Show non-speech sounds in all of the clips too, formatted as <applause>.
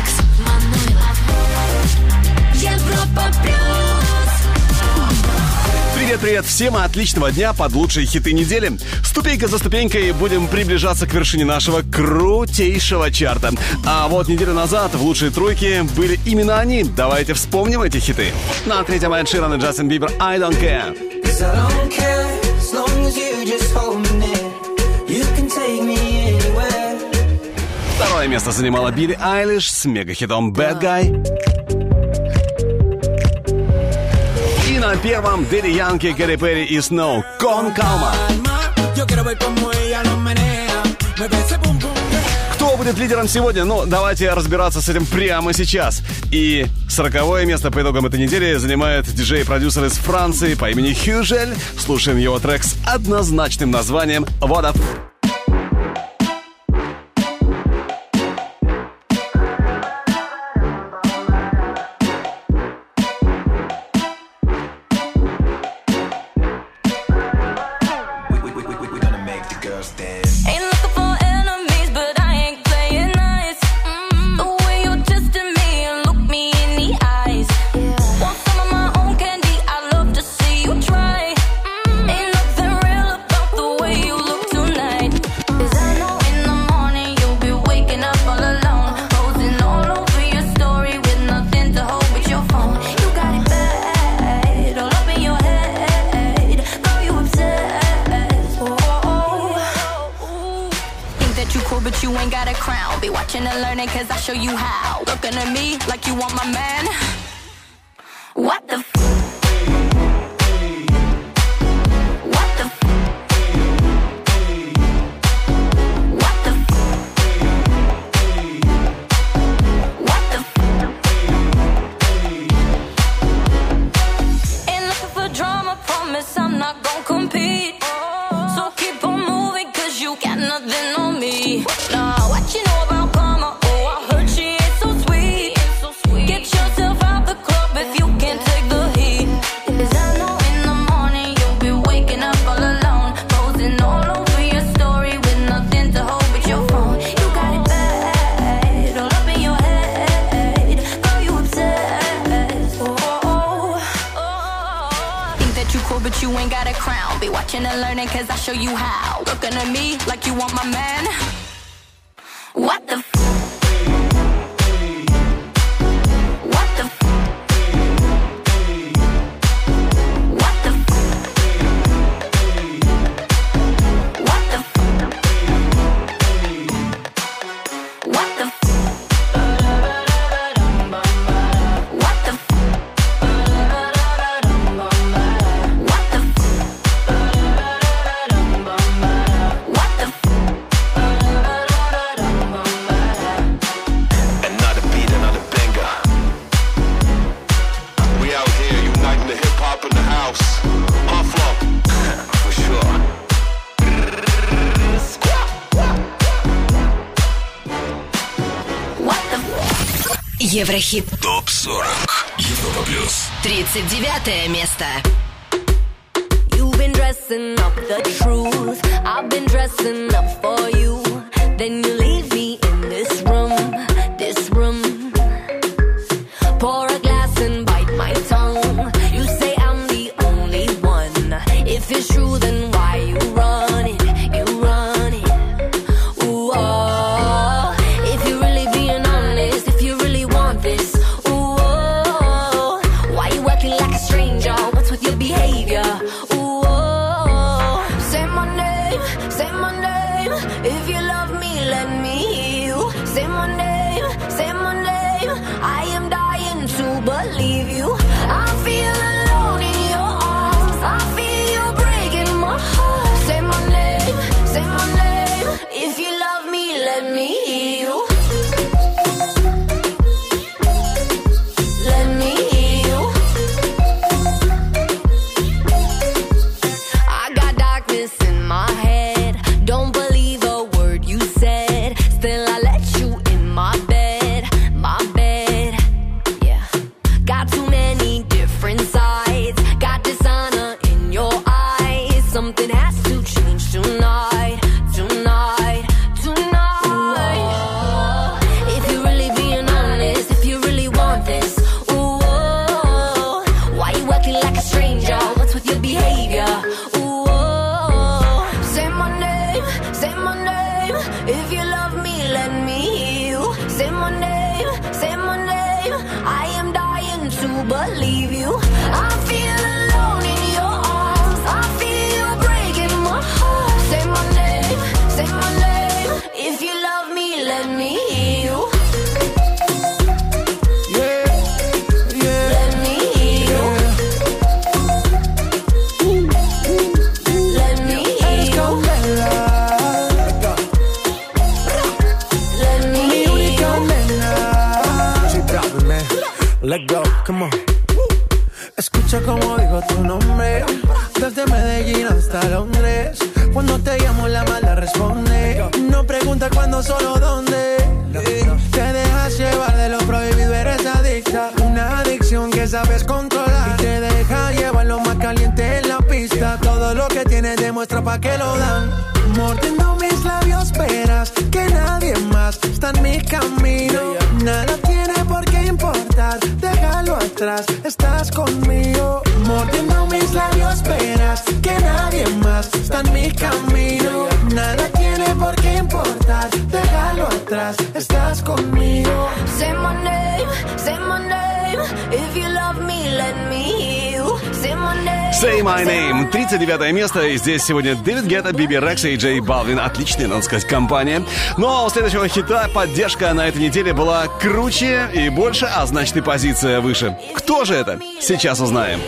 Микс Манойлов. Европа плюс. Привет-привет всем, и отличного дня под лучшие хиты недели. Ступенька за ступенькой будем приближаться к вершине нашего крутейшего чарта. А вот неделю назад в лучшей тройке были именно они. Давайте вспомним эти хиты. На третьем Эд Ширан и Джастин Бибер «I don't care». Второе место занимала Билли Айлиш с мегахитом Bad Guy. И на первом Дэдди Янки, Кэрри Перри и Сноу Кон Калма. Кто будет лидером сегодня? Ну, давайте разбираться с этим прямо сейчас. И сороковое место по итогам этой недели занимает диджей-продюсер из Франции по имени Хюжель. Слушаем его трек с однозначным названием «What Up». хит. ТОП-40 Европа Плюс 39 место You've been dressing up the truth I've been dressing up for Mordiendo mis labios, verás que nadie más está en mi camino. Nada tiene por qué importar, déjalo atrás, estás conmigo. Mordiendo mis labios, verás que nadie más está en mi camino. Nada tiene por qué importar, déjalo atrás Say My Name. 39 место. И здесь сегодня Дэвид Гетта, Биби Рекс и Джей Балвин. Отличная, надо сказать, компания. Но у следующего хита поддержка на этой неделе была круче и больше, а значит и позиция выше. Кто же это? Сейчас узнаем.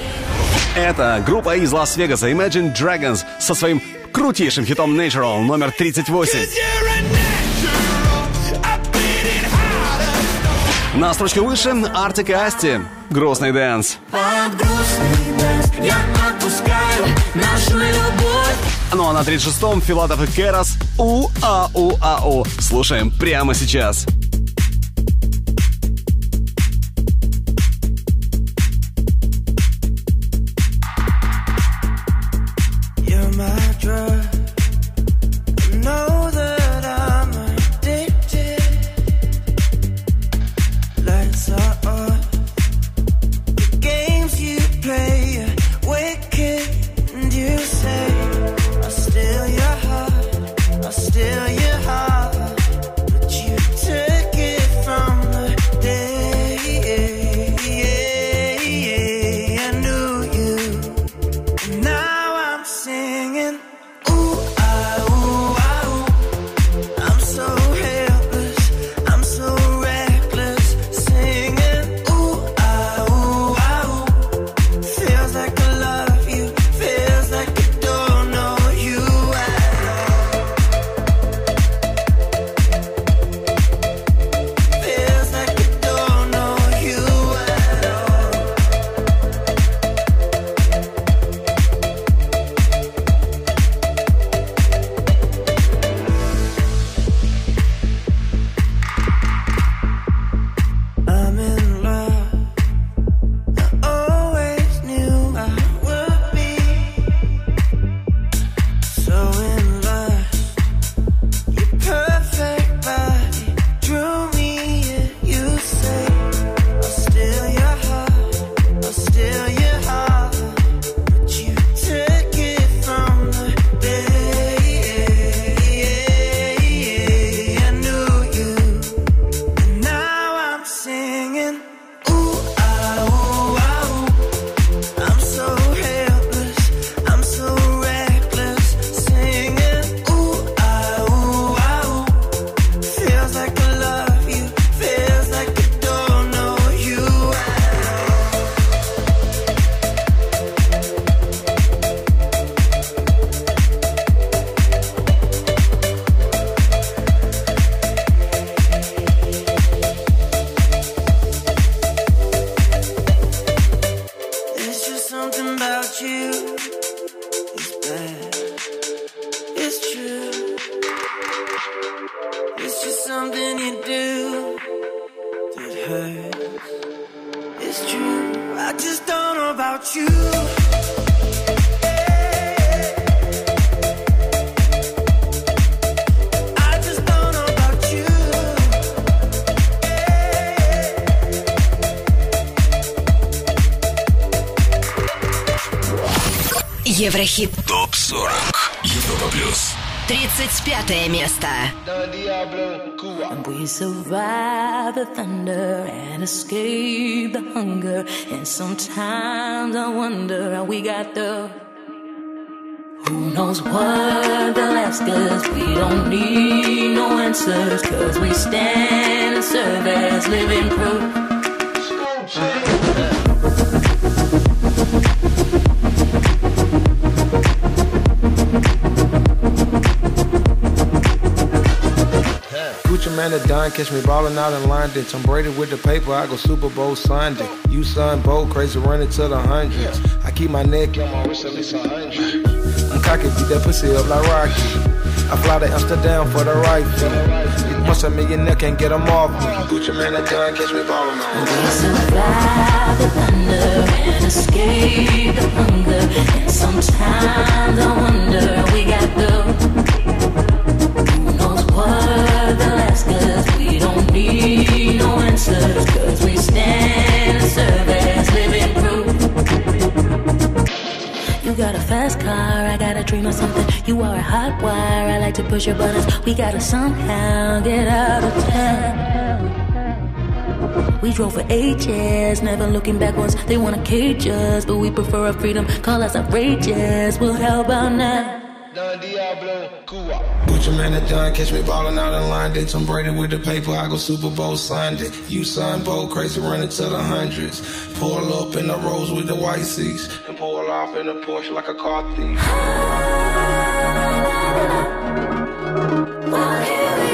Это группа из Лас-Вегаса Imagine Dragons со своим крутейшим хитом Natural номер 38. На строчке выше Артик и Асти. Грустный дэнс. Под грустный дэнс я отпускаю нашу любовь. Ну а на 36-м Филатов и Керас. У-а-у-а-у. Слушаем прямо сейчас. Сейчас. Еврохит. ТОП-40. Европа Плюс. 35 место. We survive the thunder and escape the hunger. And sometimes I wonder how we got the Who knows what they'll ask? We don't need no answers. Cause we stand and serve as living proof. Done, catch me ballin' out in London. Tom Brady with the paper, I go Super Bowl Sunday. You son, Bo, crazy running to the hundreds. I keep my neck on my. I'm cocky, beat that pussy up like Rocky. I fly to Amsterdam for the right fee. Once a millionaire can't get them off me. Gucci man at done, catch me ballin' out. We survive the thunder and escape the hunger. And sometimes I wonder we got the. Push your buttons. We gotta somehow get out of town. We drove for ages, never looking backwards. They wanna cage us, but we prefer our freedom. Call us outrageous. Well, how about now? Done, catch me ballin' out in London. Tom Brady with the paper, I go Super Bowl Sunday. You son, Bo, crazy running to the hundreds. Pull up in the rose with the white seats. And pull off in a Porsche like a car thief. Living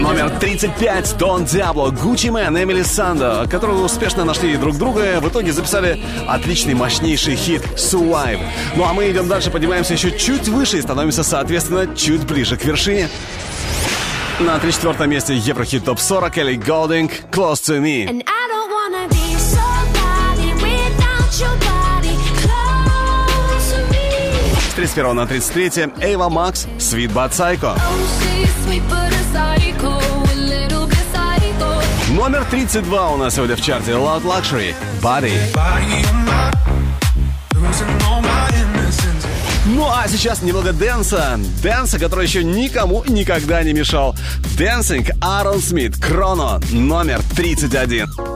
Номер 35 Дон Диабло, Гуччи Мэн, Эмили Сандо, которые успешно нашли друг друга, в итоге записали отличный мощнейший хит Survive. Ну а мы идем дальше, поднимаемся еще чуть выше и становимся, соответственно, чуть ближе к вершине. На 34 месте Еврохит Топ 40 Элли Голдинг Close to Me. С 31 на 33 Эйва Макс Sweet But Psycho. Номер 32 у нас сегодня в чарте Loud Luxury Body. Ну а сейчас немного дэнса. Дэнса, который еще никому никогда не мешал. Dancing Аарон Смит Кроно номер 31.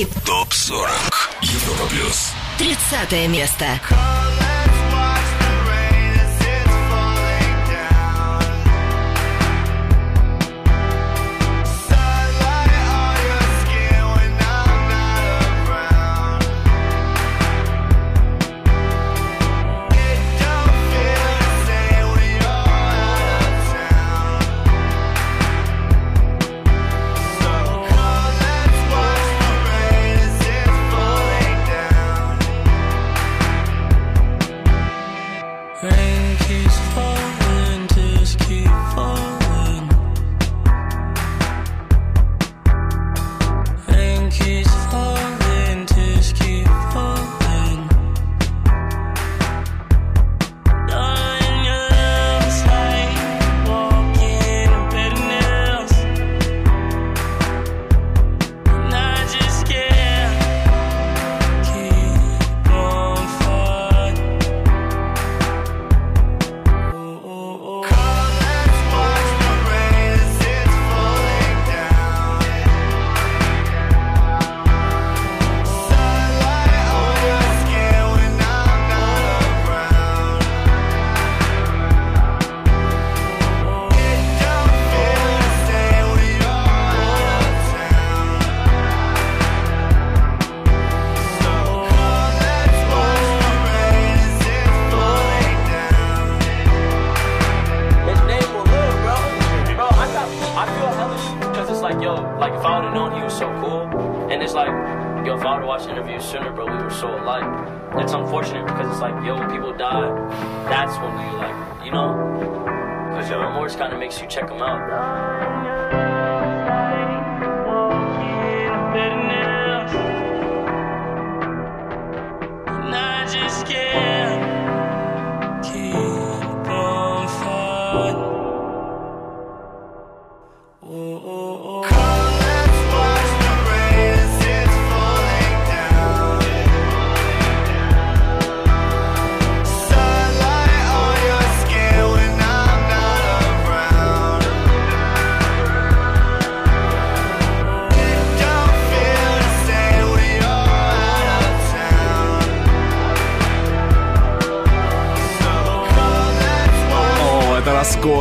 Hit.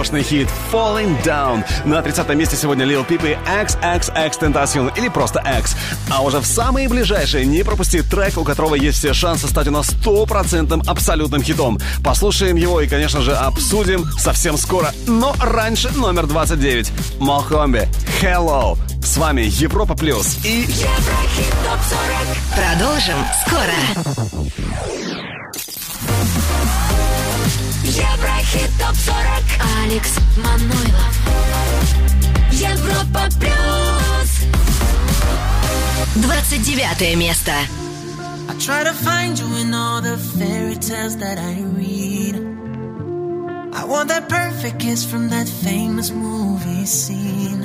успешный хит Falling Down. На 30 месте сегодня Lil Peep и XXX Tentacion или просто X. А уже в самые ближайшие не пропусти трек, у которого есть все шансы стать у нас стопроцентным абсолютным хитом. Послушаем его и, конечно же, обсудим совсем скоро, но раньше номер 29. Мохомби. Hello. С вами Европа Плюс и... Еврохит ТОП-40. Продолжим скоро. Алекс Манойлов. Европа плюс. 29 место. I try to find you in all the fairy tales that I read. I want that perfect kiss from that famous movie scene.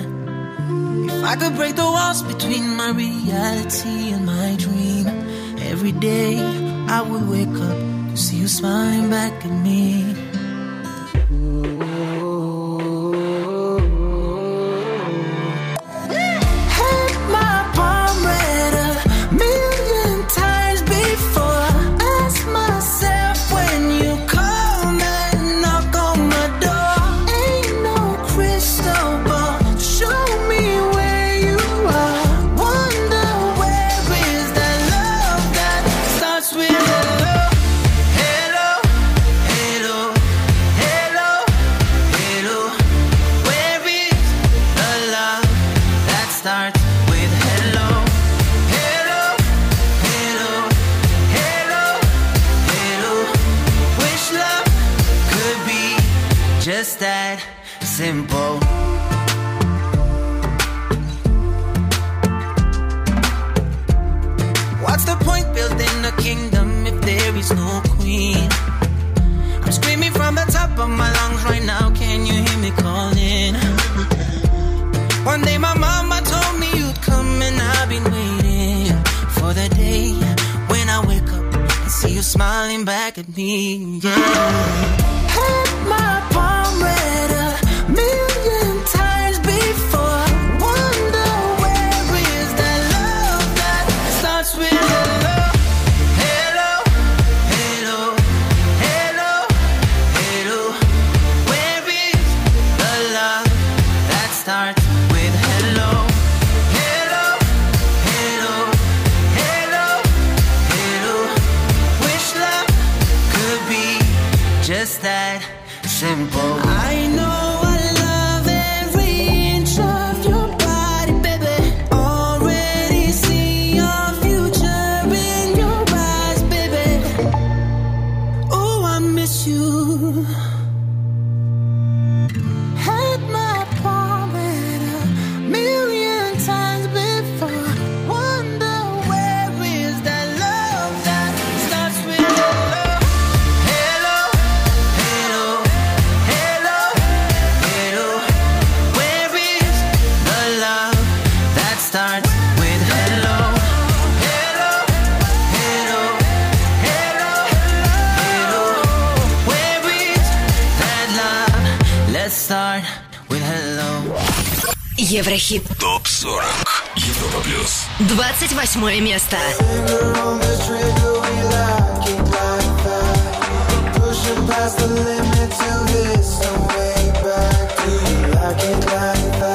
If I could break the walls between my reality and my dream, every day I would wake up to see you smiling back at me. Еврохит. Топ-40. Европа плюс. 28 место. Pushing past the limit till there's no way back. I can't lie.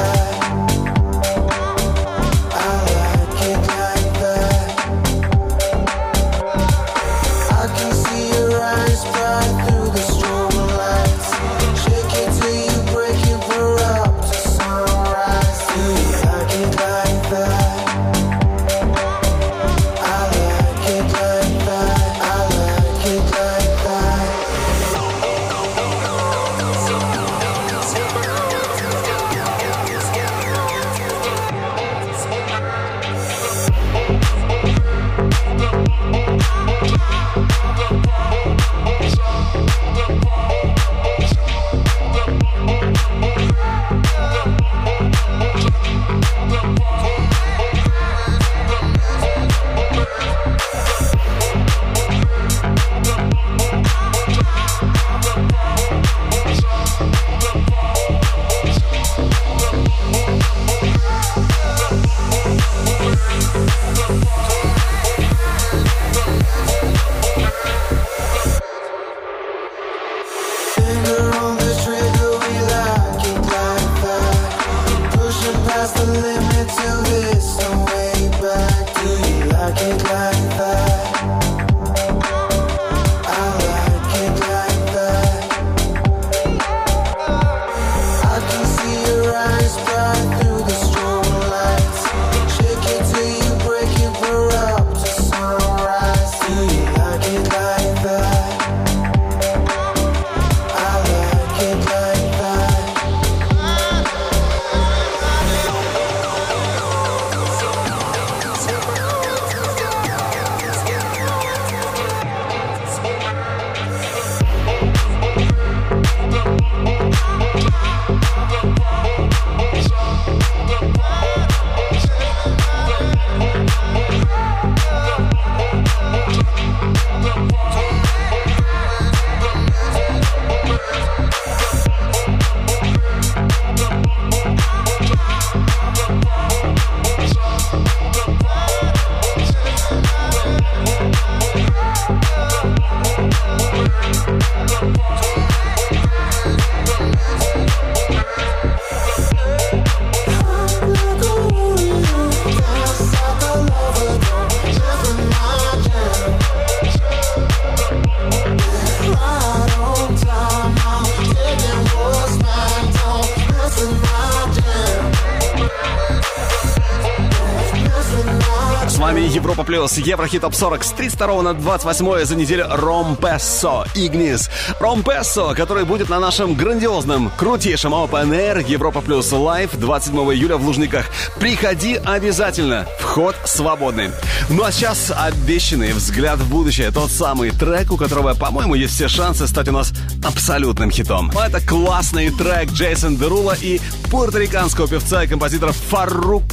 Плюс. Еврохит Топ 40 с 32 на 28 за неделю Ромпессо Игнис. Ромпессо, который будет на нашем грандиозном, крутейшем Open Air Европа Плюс Лайв 27 июля в Лужниках. Приходи обязательно. Вход свободный. Ну а сейчас обещанный взгляд в будущее. Тот самый трек, у которого, по-моему, есть все шансы стать у нас абсолютным хитом. Это классный трек Джейсон Дерула и пуэрториканского певца и композитора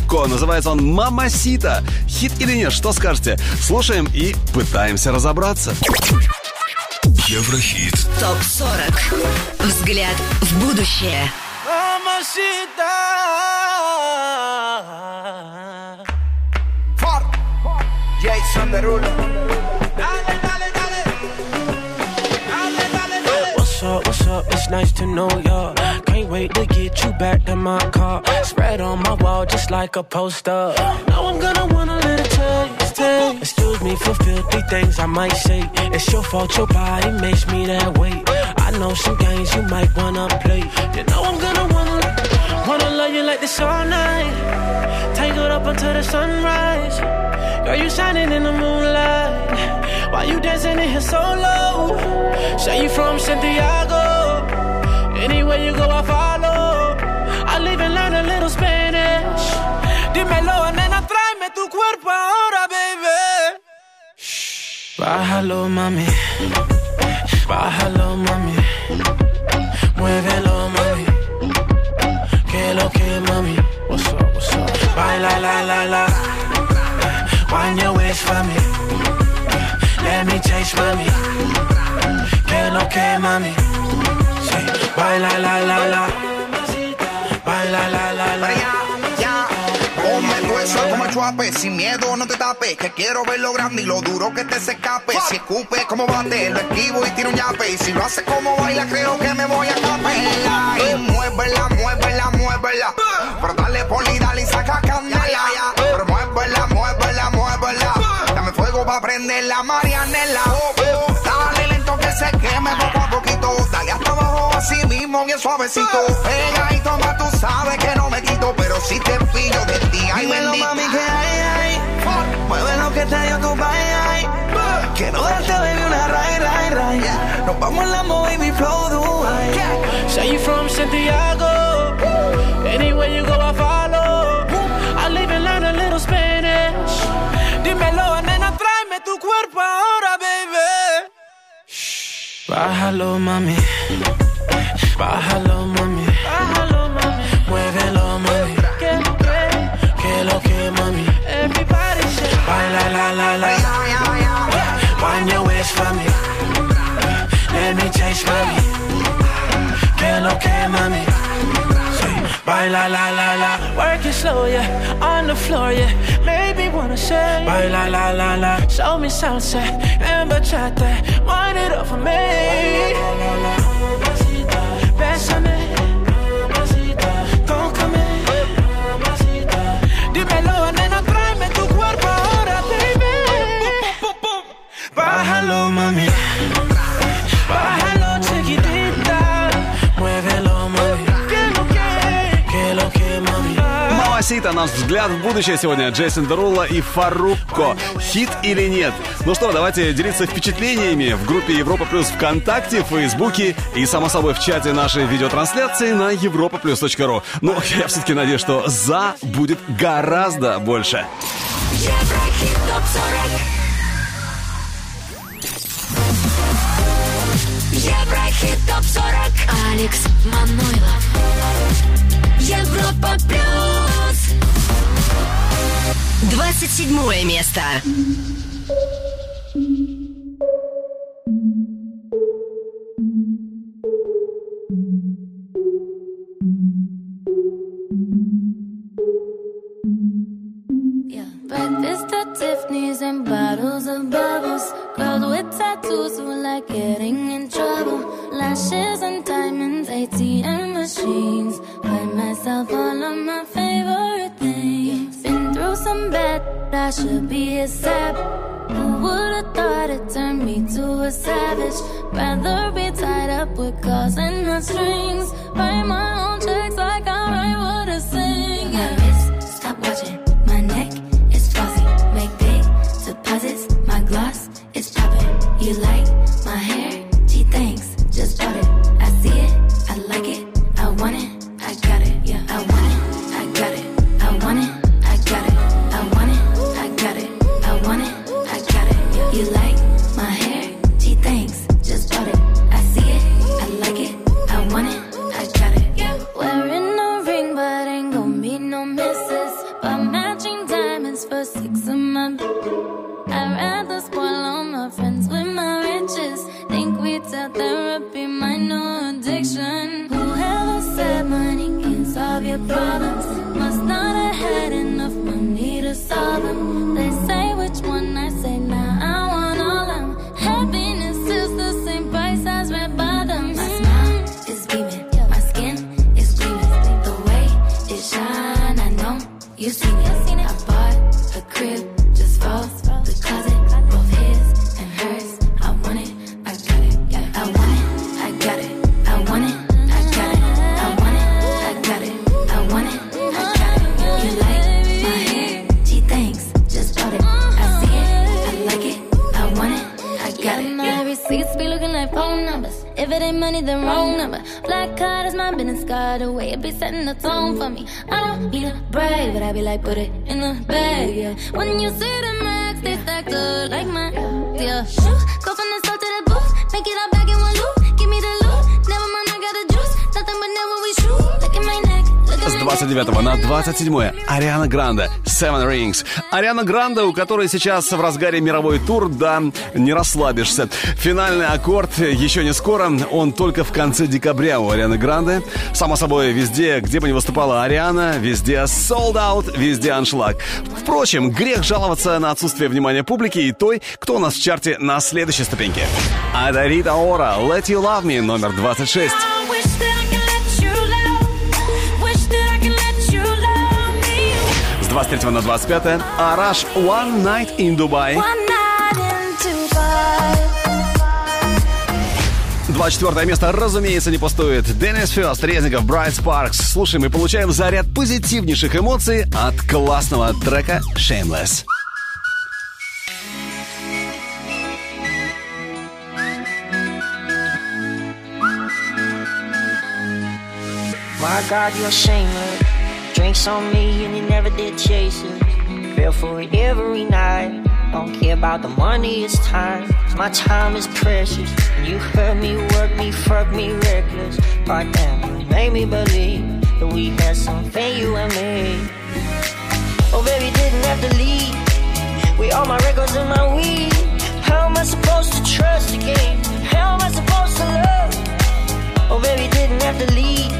Фарруко. Называется он «Мамасита». Хит или нет, что скажете? Слушаем и пытаемся разобраться. Еврохит. ТОП 40. Взгляд в будущее. Derulo. What's up, what's up? It's nice to know ya. Can't wait to get you back in my car. Spread on my wall just like a poster. Now I'm gonna wanna let it taste, taste. Excuse me for filthy things I might say. It's your fault, your body makes me that way. I know some games you might wanna play. You know I'm gonna wanna, wanna love you like this all night. Tangled up until the sunrise. Girl, you shining in the moonlight. Why you dancing in here so low? Say you from Santiago. Anywhere you go, I follow. I live and learn a little Spanish. Dímelo, nena, tráeme tu cuerpo ahora, baby. Bájalo, mami. Bájalo, mami. Muévelo, mami. Que lo que, mami. What's up, what's up? Baila, la, la, la. Wind your waist for me. Let me taste, mami. Que lo que, mami. Baila, la, la, la. Baila, la, la, la. Eso como el chuape, sin miedo no te tapes, que quiero ver lo grande y lo duro que te se escape. Si escupe como bate, lo esquivo y tiro un yape. Y si lo hace como baila, creo que me voy a capela. Y muévela, muévela, muévela. Pero dale poli, dale y saca candela. Pero muévela, muévela, muévela. Dame fuego pa' prender la marianela. Oh, oh. Lento que se queme poco a poquito. Dale hasta abajo así mismo, bien suavecito. Pega y toma, tú sabes que no me quito. Pero si te pillo de ti, ay Dímelo, bendita. mami, que hay, hay. Mueve lo que te dio tu bye, ay. Quiero darte, baby, una ray, ray, ray. Nos vamos en la baby, flow, Dubai. Say you from Santiago. Anywhere you go, I follow. I live and learn a little Spanish. Dímelo, nena, tráeme tu cuerpo ahora, baby. Bájalo, mami. Bájalo, mami. Bájalo, mami. Muévelo, mami. Que que lo que, mami. Everybody say, baila, la, la, la. Wind your waist for me. Let me taste, mami. Que lo que, mami. Baila la la la, work it slow, yeah, on the floor, yeah. Maybe wanna say, baila la la la, show me salsa and bachata, wind it up for me. Bésame, tócame, dímelo, nena, tráeme tu cuerpo ahora, baby. Bájalo, mami. Мамасита, наш взгляд в будущее сегодня. Джейсон Дерула и Фарруко. Хит или нет? Ну что, давайте делиться впечатлениями в группе Европа Плюс ВКонтакте, в Фейсбуке и, само собой, в чате нашей видеотрансляции на europaplus.ru. Ну, я все-таки надеюсь, что «за» будет гораздо больше. Еврохит топ 40 Еврохит топ 40 Алекс Манойлов Европа плюс 27 место. Breakfast at Tiffany's and bottles of bubbles. Girls with tattoos who like getting in trouble. Lashes and diamonds, ATM machines. Buy myself all of my favorite things. Through some bad, I should be a sap. Who would've thought it turned me to a savage? Rather be tied up with calls and not strings. Write my own checks like I write what I sing. 29 на 27 Ариана Гранде Seven Rings. Ариана Гранде, у которой сейчас в разгаре мировой тур, да, не расслабишься. Финальный аккорд еще не скоро, он только в конце декабря у Арианы Гранде. Само собой, везде, где бы ни выступала Ариана, везде sold out, везде аншлаг. Впрочем, грех жаловаться на отсутствие внимания публики и той, кто у нас в чарте на следующей ступеньке. Адарита Ора, Let You Love Me, номер 26. 23 на 25 Араш One Night in Dubai. One night in Dubai. 24 место, разумеется, не пустует. Деннис Фёст, Резников, Брайт Спаркс. Слушаем и получаем заряд позитивнейших эмоций от классного трека Shameless. My God, you're shameless. Drinks on me and you never did chase it. Feel for it every night. Don't care about the money, it's time. my time is precious. You hurt me, work me, fuck me reckless. God damn, you made me believe that we had something, you and me. Oh, baby, didn't have to leave. We all my records and my weed. How am I supposed to trust again? How am I supposed to love? Oh, baby, didn't have to leave.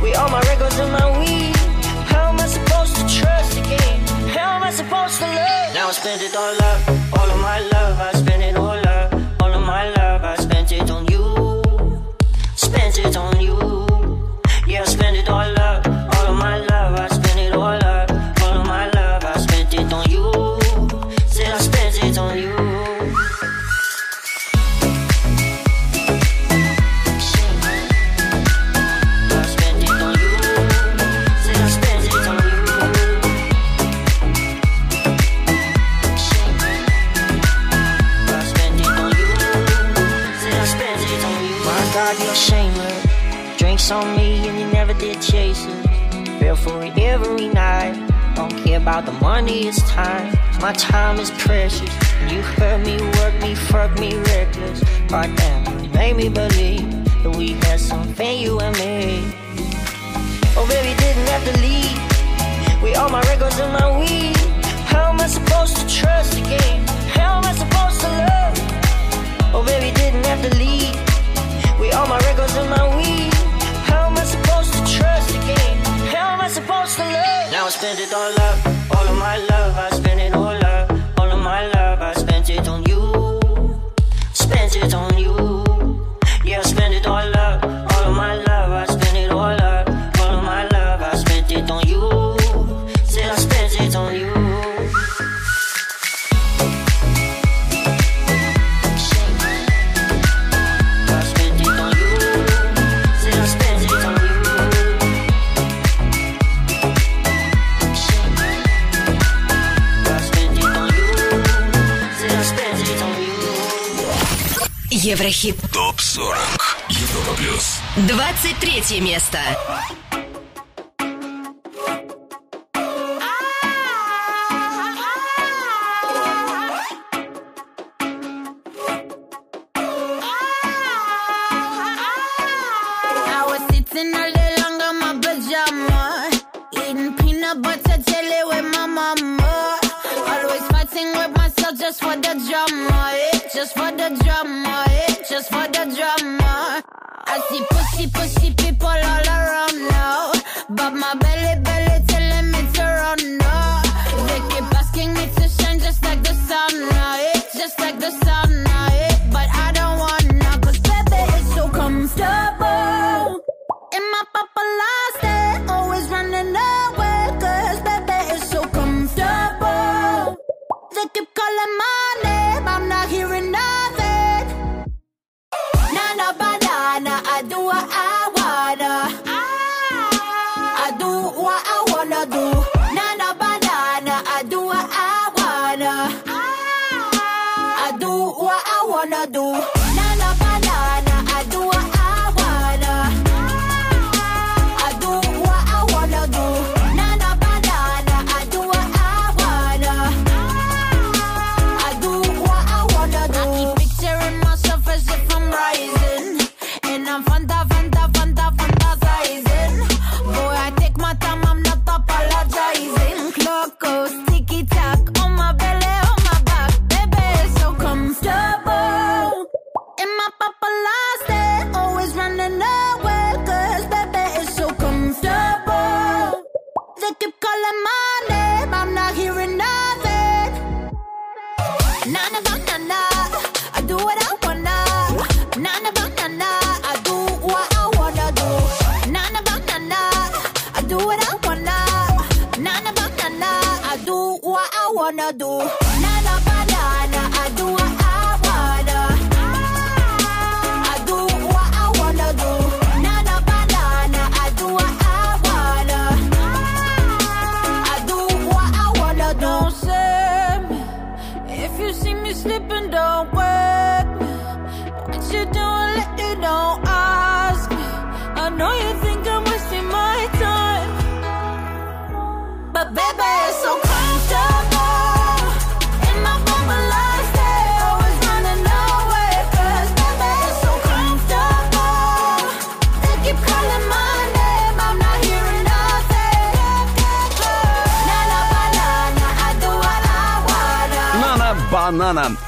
We all my records and my spent it all up, about the money, is time. My time is precious. You hurt me, work me, fuck me reckless. God damn, you made me believe that we had something, you and me. Oh, baby, didn't have to leave. We all my records and my weed. How am I supposed to trust again? How am I supposed to love? Oh, baby, didn't have to leave. We all my records and my weed. Supposed to love? Now I spend it all up, all of my love. I spend it all up, all of my love. I spent it on you, spent it on you. Еврохит. ТОП 40. Европа плюс. 23 место. just for the drama. I see pussy, pussy. Wanna do?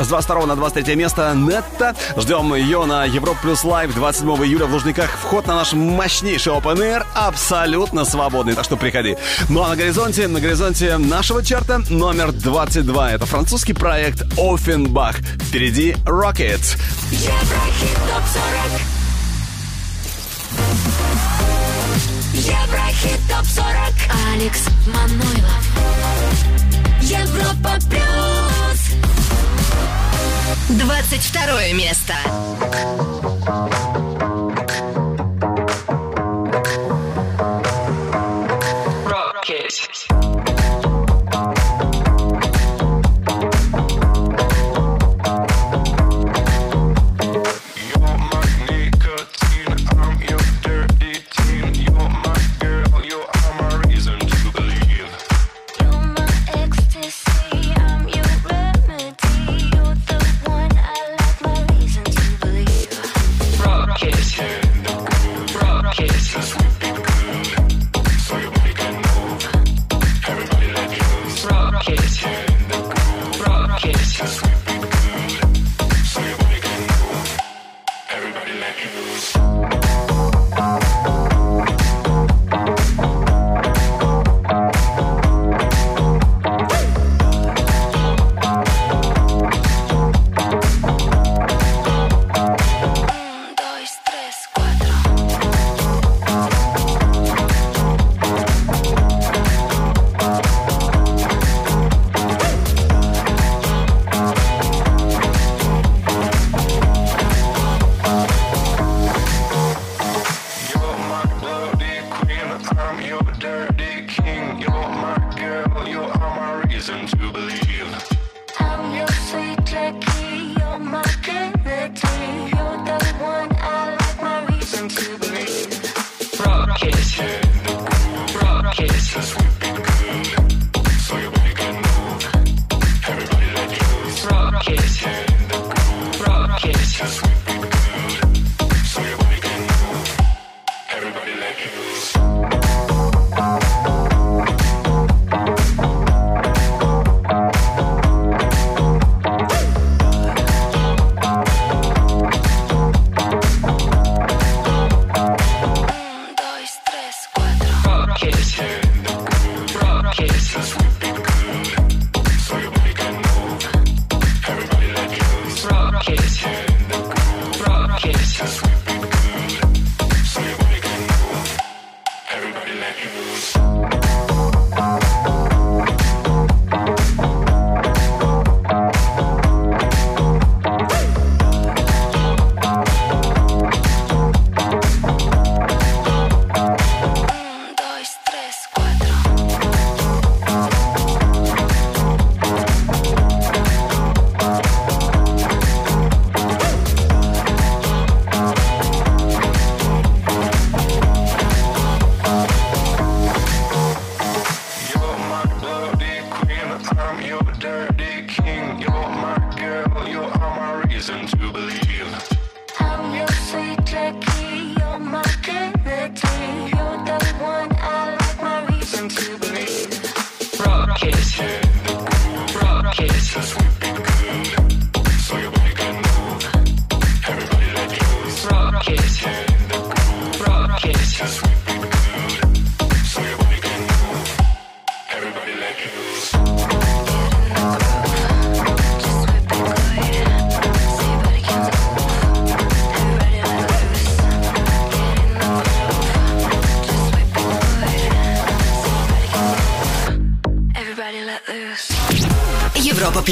С 22 на 23 место Нетта. Ждем ее на Европ Плюс Лайв 27 июля в Лужниках. Вход на наш мощнейший Open Air абсолютно свободный, так что приходи. Ну а на горизонте, на горизонте нашего чарта номер 22. Это французский проект Offenbach. Впереди Rocket. Алекс Манойлов. Европа плюс. 22 место. body like a rose.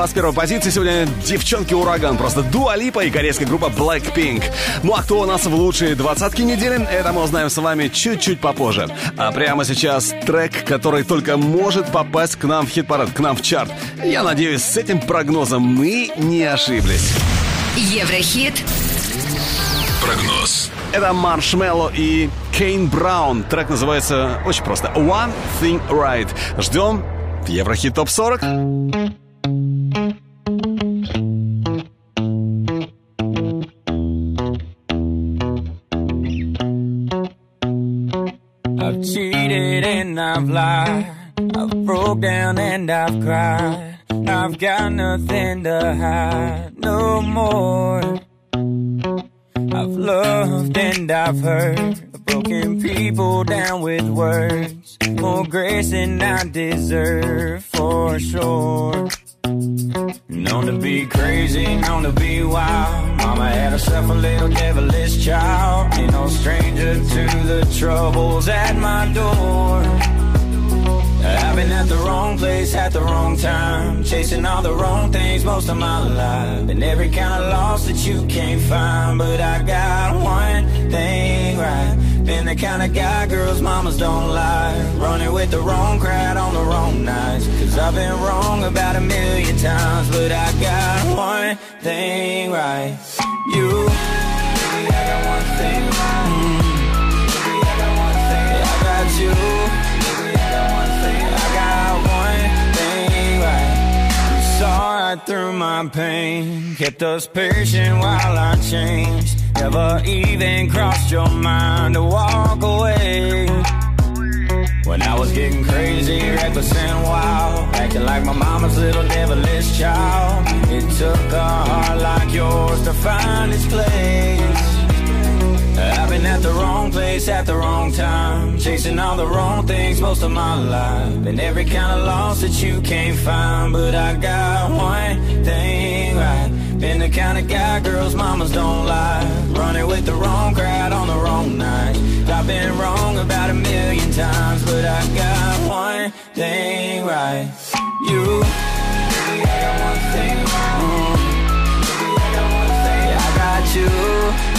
21 позиции сегодня девчонки-ураган. Просто Дуалипа и корейская группа Blackpink. Ну а кто у нас в лучшие двадцатки недели, это мы узнаем с вами чуть-чуть попозже. А прямо сейчас трек, который только может попасть к нам в хит-парад, к нам в чарт. Я надеюсь, с этим прогнозом мы не ошиблись. Еврохит. Прогноз. Это Маршмелло и Кейн Браун. Трек называется очень просто. One Thing Right. Ждем в Еврохит ТОП 40. I've cried. I've got nothing to hide no more. I've loved and I've hurt, broken people down with words. More grace than I deserve, for sure. Known to be crazy, known to be wild. Mama had herself a little devilish child. Ain't no stranger to the troubles at my door. I've been at the wrong place at the wrong time, chasing all the wrong things most of my life. And every kind of loss that you can't find, but I got one thing right. Been the kind of guy girls mamas don't like, running with the wrong crowd on the wrong nights. Cause I've been wrong about a million times, but I got one thing right. You, baby, I got one thing right. Mm. Baby, I got one thing. I got you. Through my pain, kept us patient while I changed. Never even crossed your mind to walk away. When I was getting crazy, reckless and wild, acting like my mama's little devilish child. It took a heart like yours to find its place. Been at the wrong place at the wrong time, chasing all the wrong things most of my life. And every kind of loss that you can't find, but I got one thing right. Been the kind of guy girls mamas don't like, running with the wrong crowd on the wrong night. I've been wrong about a million times, but I got one thing right. You, I got one thing. Baby, I got one thing. I got you.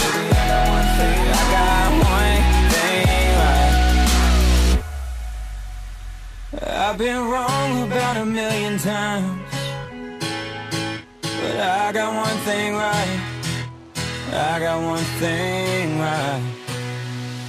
I've been wrong about a million times, but I got one thing right. I got one thing right.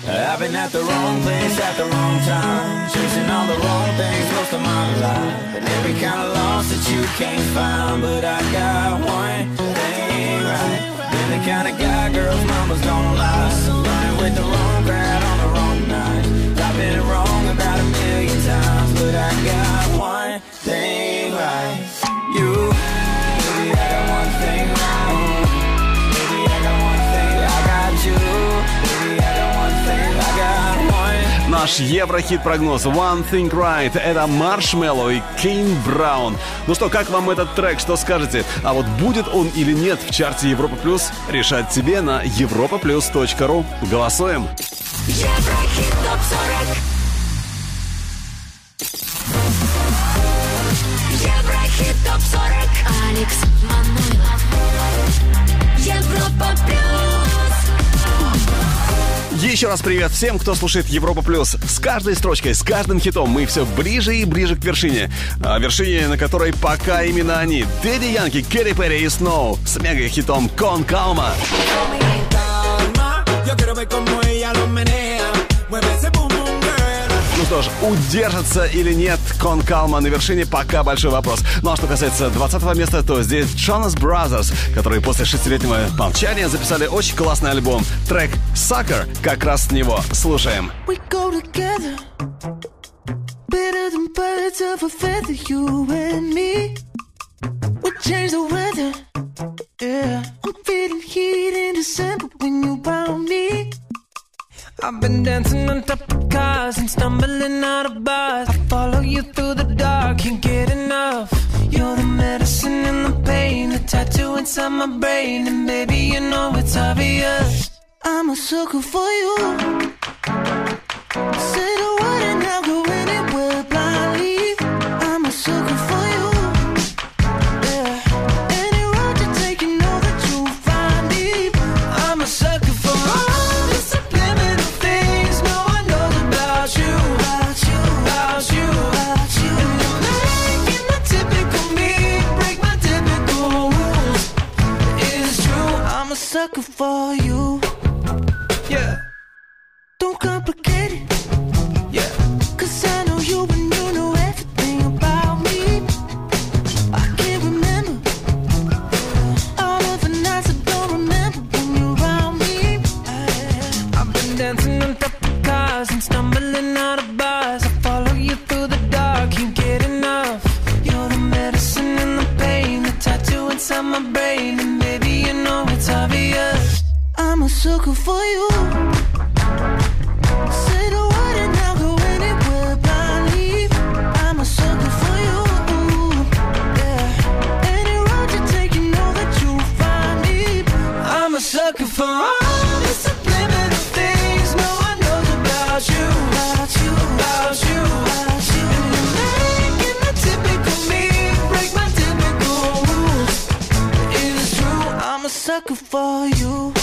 I've been at the wrong place at the wrong time, chasing all the wrong things most of my life, and every kind of loss that you can't find. But I got one thing right. Been the kind of guy girls mamas don't lie, running with the wrong crowd on the wrong night. I've been wrong about a million times, but I got one thing right. You, Наш еврохит-прогноз One Thing Right — это Маршмеллоу и Кейн Браун. Ну что, как вам этот трек, что скажете? А вот будет он или нет в чарте Европа Плюс, решать тебе на europaplus.ru. Голосуем! Еврохит ТОП-40 Еврохит ТОП-40 Алекс Манойлов Европа Плюс Еще раз привет всем, кто слушает Европа Плюс. С каждой строчкой, с каждым хитом мы все ближе и ближе к вершине. А вершине, на которой пока именно они. Дэдди Янки, Кэрри Перри и Сноу с мега-хитом Кон Калма. Yo. Что ж, удержится или нет Кон Калма на вершине, пока большой вопрос. Ну а что касается 20 места, то здесь Jonas Brothers, которые после шестилетнего молчания записали очень классный альбом. Трек «Sucker» как раз с него. Слушаем. We go together than birds of a feather You and me We change the weather Yeah I'm feeling heat in December When you found me I've been dancing on top of cars and stumbling out of bars. I follow you through the dark, can't get enough. You're the medicine and the pain, the tattoo inside my brain, and baby, you know it's obvious. I'm a sucker for you Say the word and I'll go sucker for you. Yeah. Don't complicate it. I know you and you know everything about me. I can't remember all of the nights I don't remember when you're 'round me. I've been dancing on top of cars and stumbling out of bars. I follow you through the dark, can't get enough. You're the medicine and the pain, the tattoo inside my brain sucker for you. Say the word and I'll go anywhere blindly. I'm a sucker for you. Yeah. Any road you take, you know that you'll find me. I'm a sucker for all the subliminal things no one knows about you. About you, about you, about you. And you're making the typical me break my typical rules. It is true, I'm a sucker for you.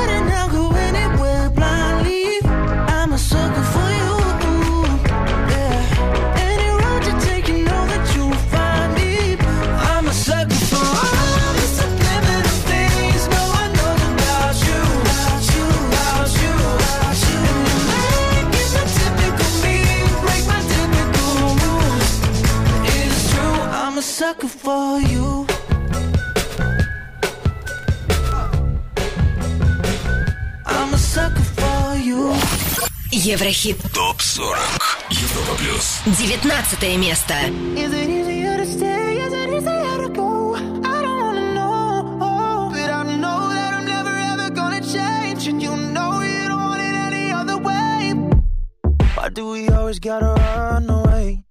Еврохит. ТОП-40. Европа плюс. 19 место. Is it easier to stay? Is it easier to go? I don't wanna know, but I know that I'm never ever gonna change, and you know you don't want it any other way. Why do we always gotta run away?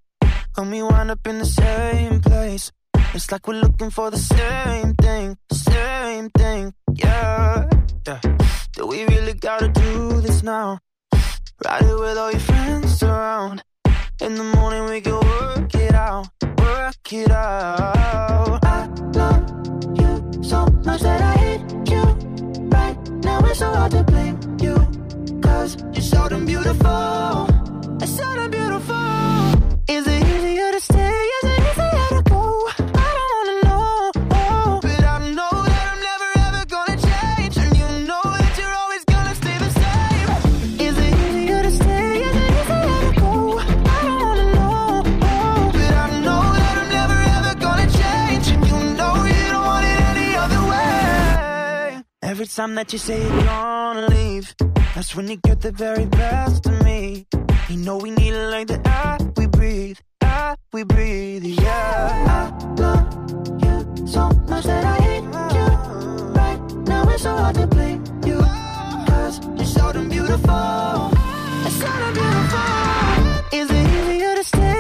And we wind up in the same place. It's like we're looking for the same thing, same thing, yeah. yeah. Do we really gotta do this now? Ride it with all your friends around. In the morning we can work it out, work it out. I love you so much that I hate you. Right now it's so hard to blame you, cause you're so damn beautiful. It's so damn beautiful. Is it easier to stay? Every time that you say you're gonna leave, that's when you get the very best of me. You know we need it like the air ah, we breathe, air we breathe, yeah. I love you so much that I hate you. Right now it's so hard to blame you, cause you're so damn beautiful. It's so damn beautiful. Is it easier to stay?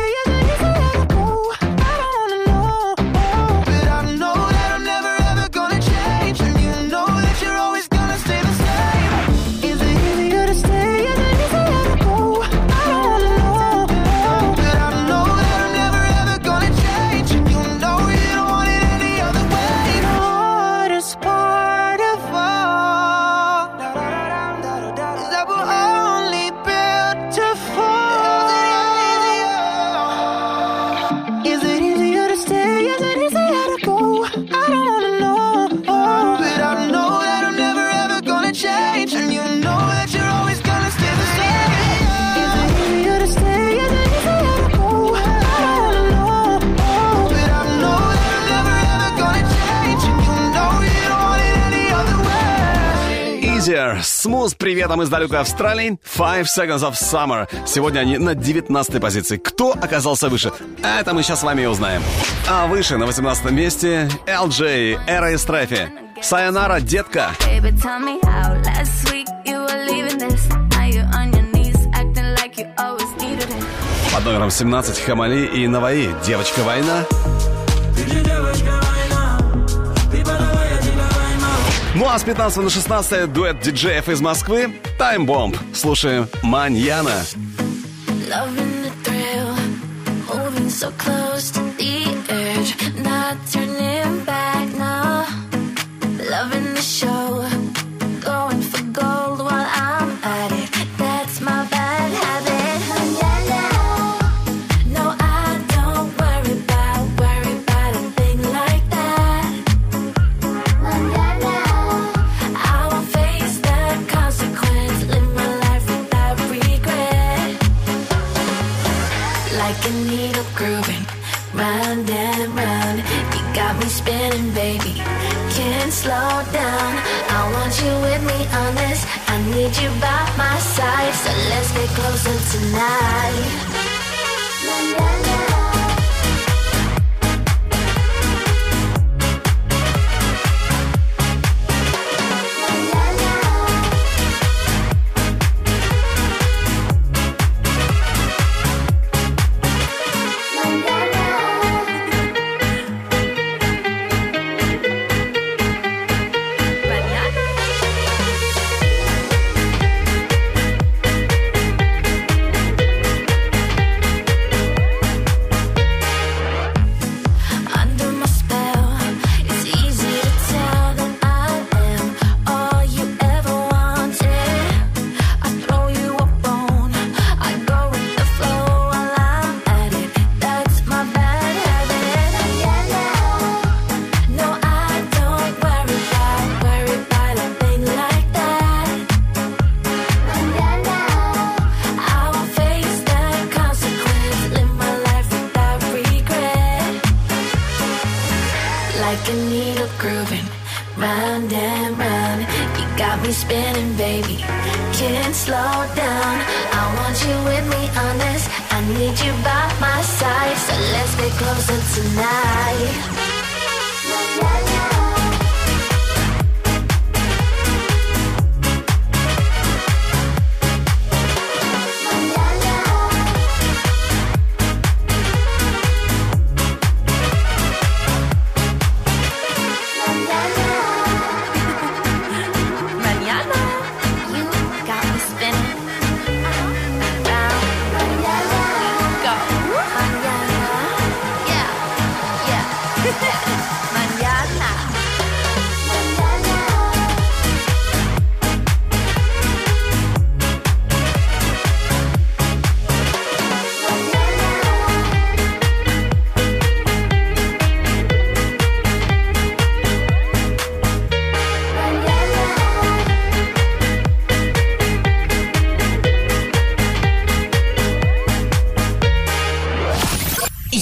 Смуз приветом из далекой Австралии. Five Seconds of Summer. Сегодня они на 19 позиции. Кто оказался выше? Это мы сейчас с вами и узнаем. А выше на 18 месте LJ, Эра и Стрефи. Сайонара, детка. Baby, tell me how last week you were leaving this. Now you're on your knees, acting like you always needed it. Под номером 17 Хамали и Наваи. Девочка-война. Ну а с 15 на 16 дуэт диджеев из Москвы Bomb. Слушаем Маньяна. Loving the thrill, moving so close to need you by my side, so let's get closer tonight.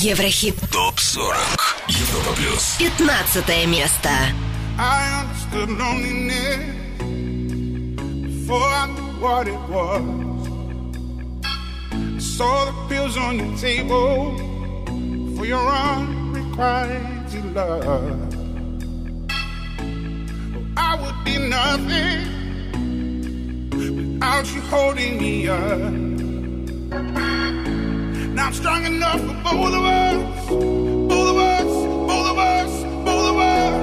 Еврохит. Топ-40. Европа плюс. 15 место. I understood loneliness before I knew what it was. I saw the pills on your table for your unrequited love. I would be nothing without you holding me up. I'm strong enough for both of us. Both of us, both of us, both of us.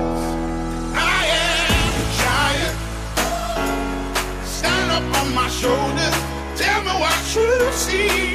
I am a giant. Stand up on my shoulders. Tell me what you see.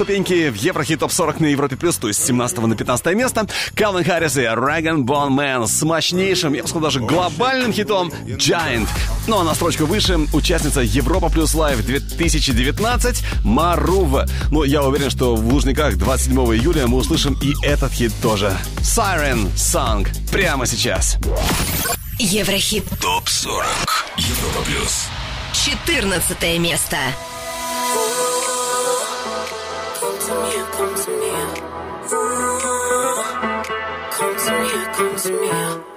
Ступеньки в Еврохит Топ 40 на Европе Плюс, то есть с 17 на 15 место. Калвин Харрис и Раган Бон Мэн с мощнейшим, я бы сказал, даже глобальным хитом Giant. Ну а на строчку выше участница Европа Плюс Лайв 2019 Марува. Ну, я уверен, что в Лужниках 27 июля мы услышим и этот хит тоже. Siren Song прямо сейчас. Еврохит. ТОП 40. Европа плюс. 14 место. To me.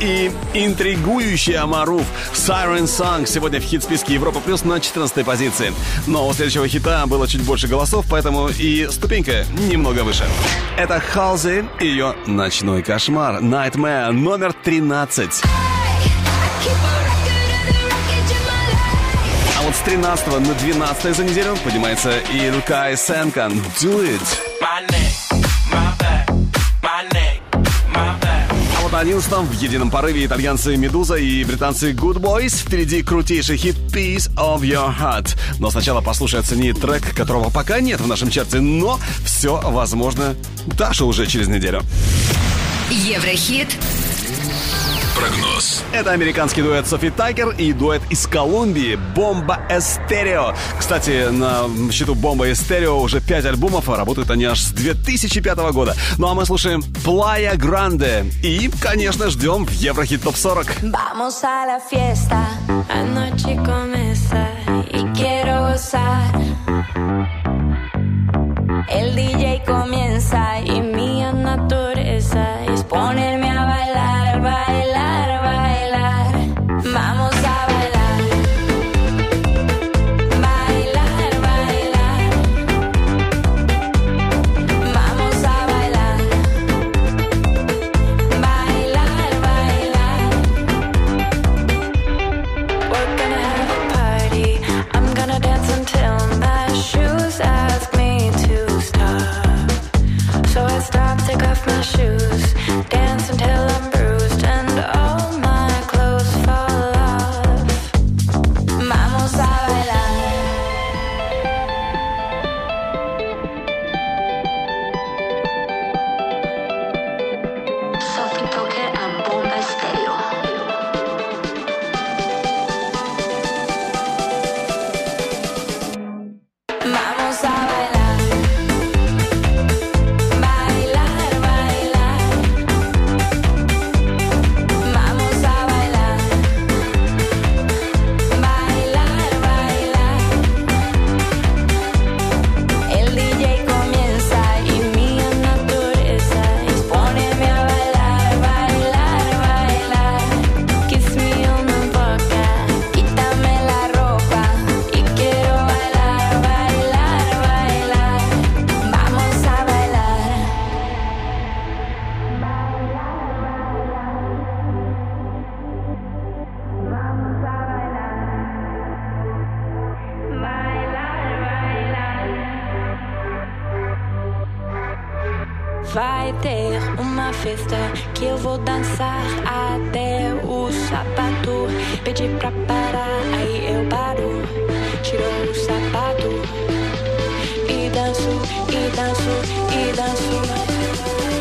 И интригующая Маруф Siren Song сегодня в хит-списке Европа Плюс на 14 позиции. Но у следующего хита было чуть больше голосов, поэтому и ступенька немного выше. Это Халзи и ее «Ночной кошмар» Nightmare номер 13. А вот с 13 на 12 за неделю поднимается Илкай Сенкан «Do It». My neck, на 11 в едином порыве итальянцы «Медуза» и британцы «Good Boys». Впереди крутейший хит «Piece of Your Heart». Но сначала послушай оцени трек, которого пока нет в нашем чарте, но все возможно даже уже через неделю. Еврохит. Прогноз. Это американский дуэт Софи Такер и дуэт из Колумбии «Бомба Эстерео». Кстати, на счету «Бомба Эстерео» уже пять альбомов, а работают они аж с 2005 года. Ну а мы слушаем «Плая Гранде» и, конечно, ждем в Еврохит ТОП 40. Vamos a la fiesta, anoche comienza y quiero gozar. El DJ comienza y mi naturaleza es ponerme que eu vou dançar até o sapato pedir pra parar. Aí eu paro, tiro o sapato e danço, e danço, e danço.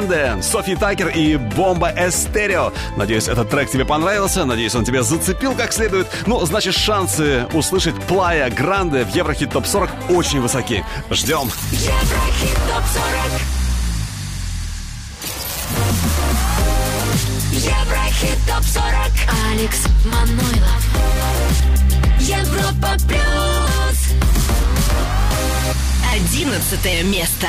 Гранде, Софи Такер и Бомба Эстерео. Надеюсь, этот трек тебе понравился, надеюсь, он тебя зацепил как следует. Ну, значит, шансы услышать Плая Гранде в Еврохит Топ 40 очень высоки. Ждем. Еврохит ТОП-40 Еврохит ТОП-40 Алекс Манойлов Европа Плюс Одиннадцатое место.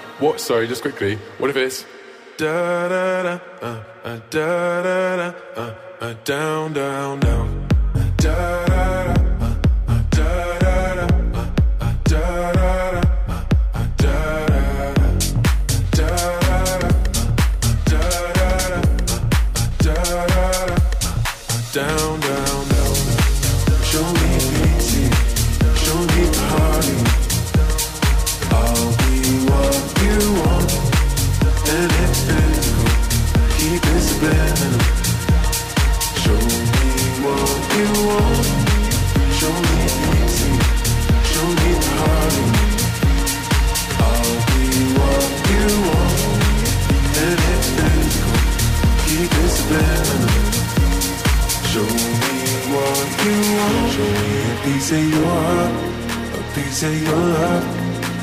What? Sorry, just quickly. What if it's Da da da, uh, uh, da da da, uh, uh, down, down, down. Uh, Da da Show me a piece of your heart, a piece of your love.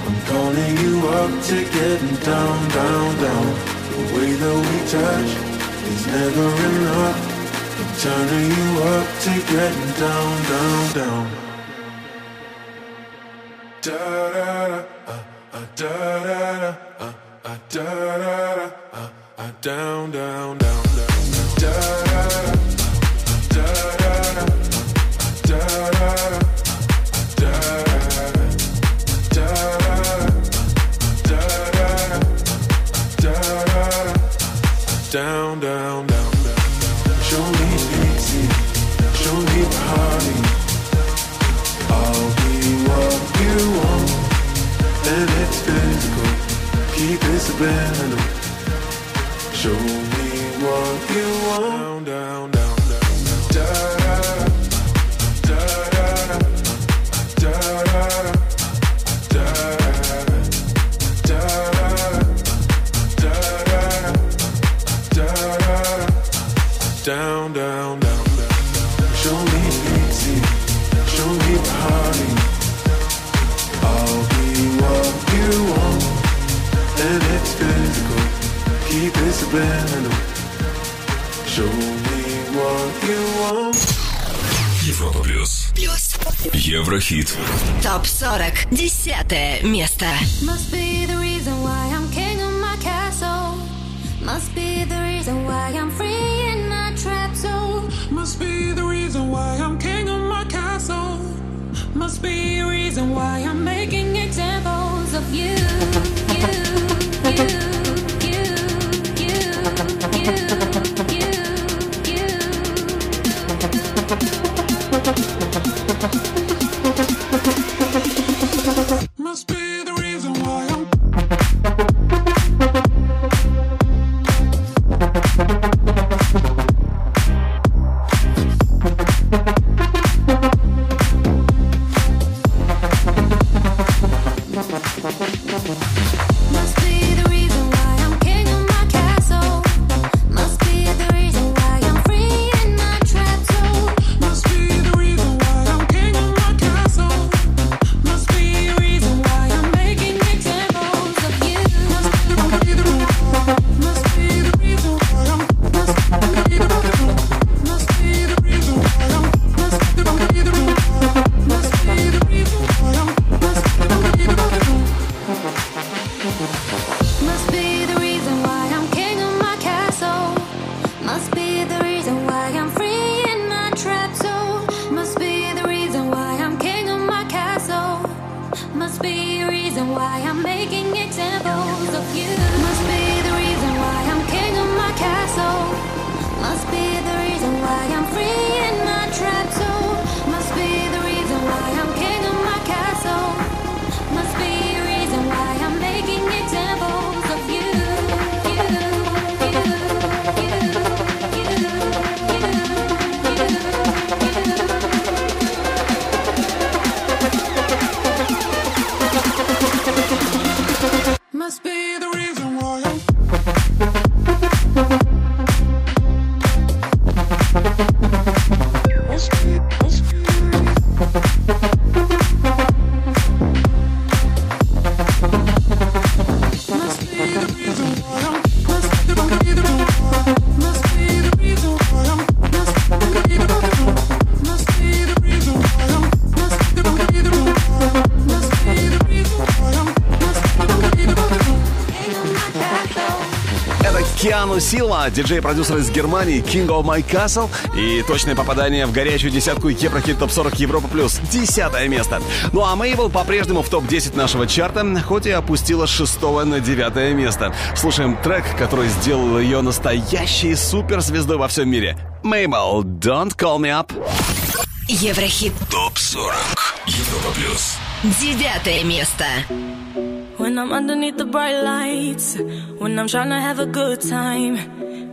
I'm calling you up to getting down, down, down. The way that we touch is never enough. I'm turning you up to getting down, down, down. Da da da, uh, uh, da da da, uh, uh, da da da, uh, uh, down, down, down, down, down. Da da da. Da da da, Show me what you want, want. Down, down, down, down. Show me what you want, Европа плюс. Плюс. Еврохит. Топ 40. Десятое место. Must be the reason why I'm king of my castle. Must be the reason why I'm free in my trap zone. Must be the reason why I'm king of my castle. Must be a reason why I'm making examples of you. You, you, you, you, you, Must Thank <laughs> you. Must be the reason why I'm making examples of you. Must be the reason why I'm king of my castle. Must be the reason why I'm free in my trap Киану Сила, диджей-продюсер из Германии, King of My Castle и точное попадание в горячую десятку Еврохит Топ 40 Европа Плюс. Десятое место. Ну а Мейбл по-прежнему в топ-10 нашего чарта, хоть и опустила с шестого на девятое место. Слушаем трек, который сделал ее настоящей суперзвездой во всем мире. Мейбл, Don't Call Me Up. Еврохит. Топ 40 Европа Плюс. Девятое место. When I'm underneath the bright lights, when I'm trying to have a good time.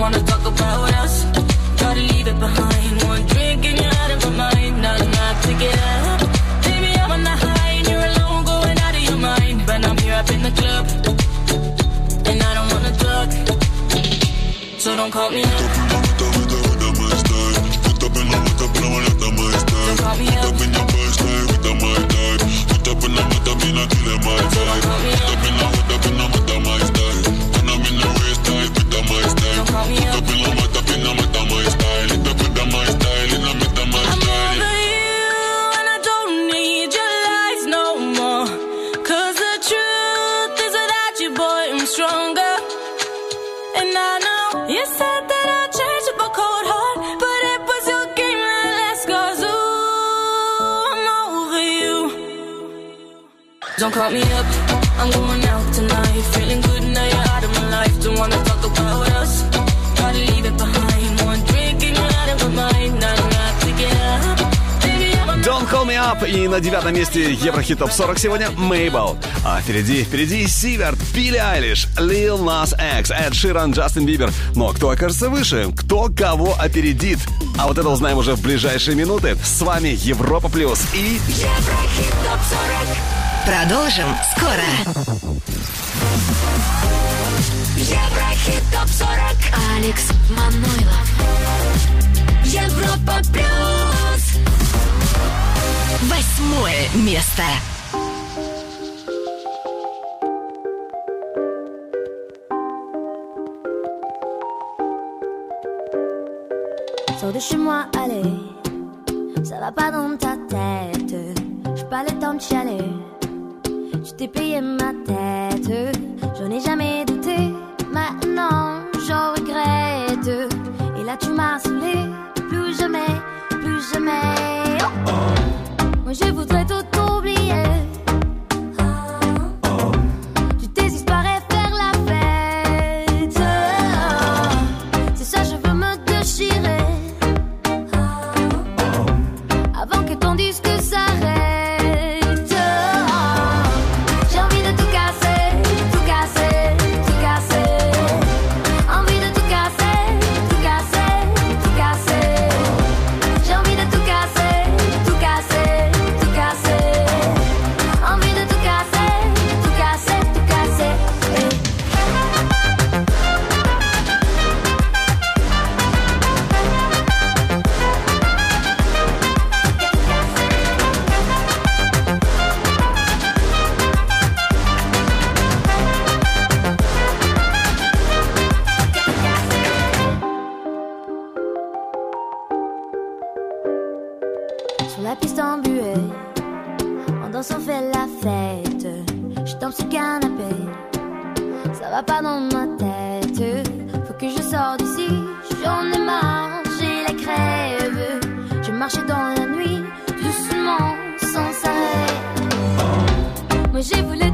Wanna talk about us. Gotta leave it behind. One drink and you're out of my mind. Not enough to get up. Baby, I'm on the high and you're alone, going out of your mind. But I'm here up in the club, and I don't wanna talk. So don't call me up. Don't call me up. Don't call me up. I'm over call me up, I'm going out tonight. Feeling good now you're out of my life. Don't wanna talk about us, gotta leave it behind. One drink and you're out of my mind. Not enough to get up. Don't Call Me Up и на девятом месте Еврохит Топ 40 сегодня Мейбл. А впереди, впереди Сиверт, Билли Айлиш, Lil Nas X, Эд Ширан, Джастин Бибер. Но кто окажется выше? Кто кого опередит? А вот это узнаем уже в ближайшие минуты. С вами Европа Плюс и... Еврохит ТОП 40. Продолжим скоро. Еврохит ТОП 40. Алекс Манойлов. Европа Плюс. Восьмое место. Sors de chez moi, allez. Ça va pas dans ta tête. J'ai pas le temps de chialer. T'es payé ma tête. J'en ai jamais douté. Maintenant, j'en regrette. Et là, tu m'as saoulé. Plus jamais, plus jamais. Oh. Moi, je voudrais tout piste en buée, en dansant fait la fête. Je tombe sur canapé, ça va pas dans ma tête. Faut que je sorte d'ici, j'en ai marre, j'ai la crève. Je marchais dans la nuit, doucement, sans arrêt. Moi j'ai voulu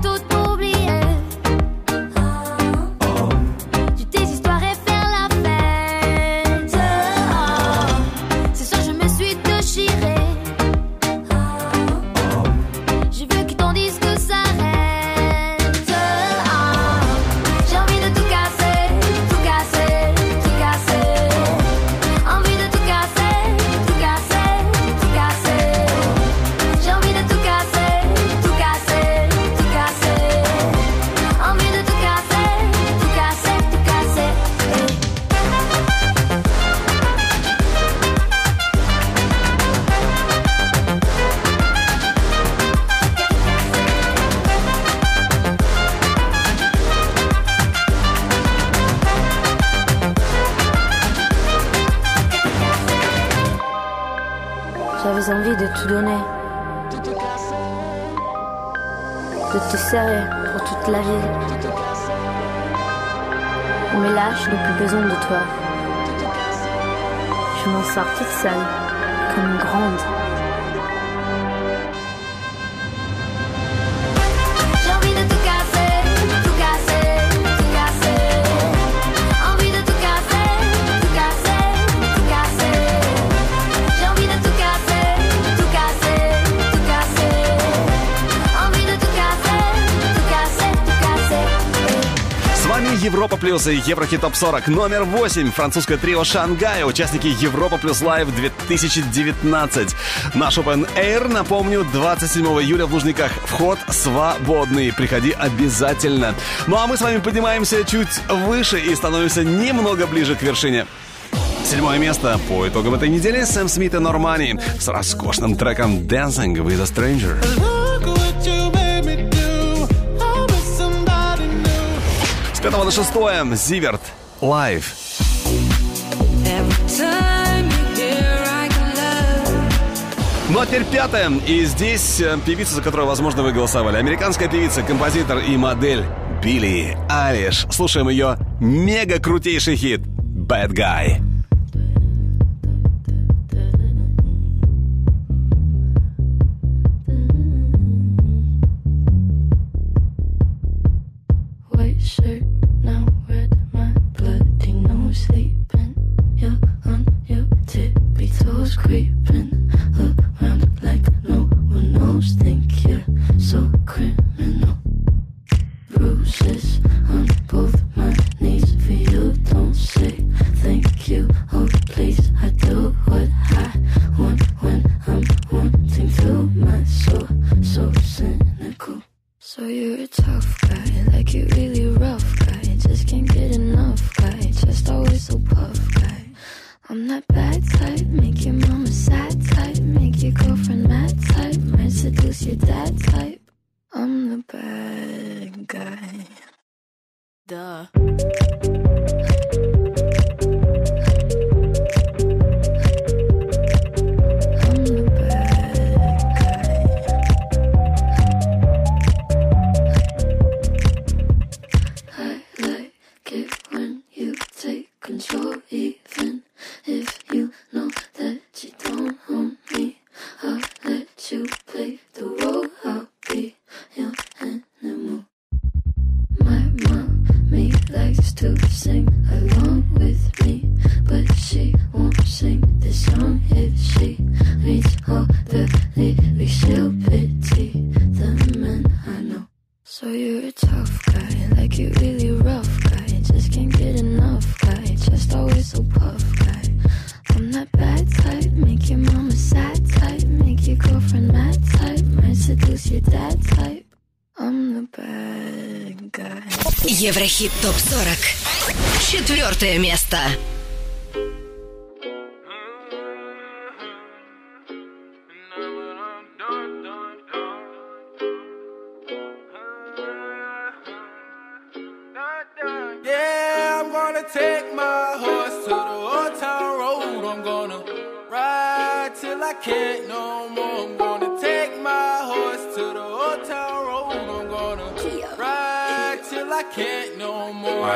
Je m'en sors Плюс и Еврохит Топ 40 номер 8. Французское трио Шангая, участники Европа Плюс Лайв 2019. Наш Open Air, напомню, 27 июля в Лужниках. Вход свободный. Приходи обязательно. Ну а мы с вами поднимаемся чуть выше и становимся немного ближе к вершине. Седьмое место по итогам этой недели Сэм Смит и Нормани с роскошным треком Dancing with a Stranger. Пятого на шестое Зиверт love. Ну а теперь пятое. И здесь э, певица, за которую, возможно, вы голосовали. Американская певица, композитор и модель Билли Алиш. Слушаем ее мега крутейший хит Bad Guy. Tippy Еврохит ТОП-40. Четвертое место.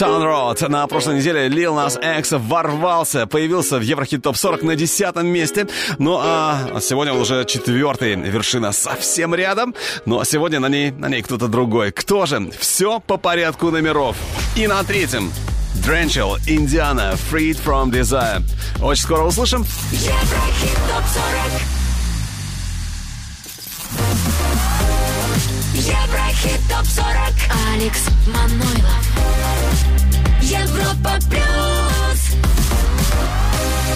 Town Road. На прошлой неделе Lil Nas X ворвался, появился в Еврохит Топ 40 на десятом месте. Ну а сегодня он уже четвертый, вершина совсем рядом. Но сегодня на ней, на ней кто-то другой. Кто же? Все по порядку номеров. И на третьем Дrenchel, Индиана, Freed from Desire. Очень скоро услышим. Еврохит топ 40 Еврохит топ 40 Алекс Манойлов. Европа плюс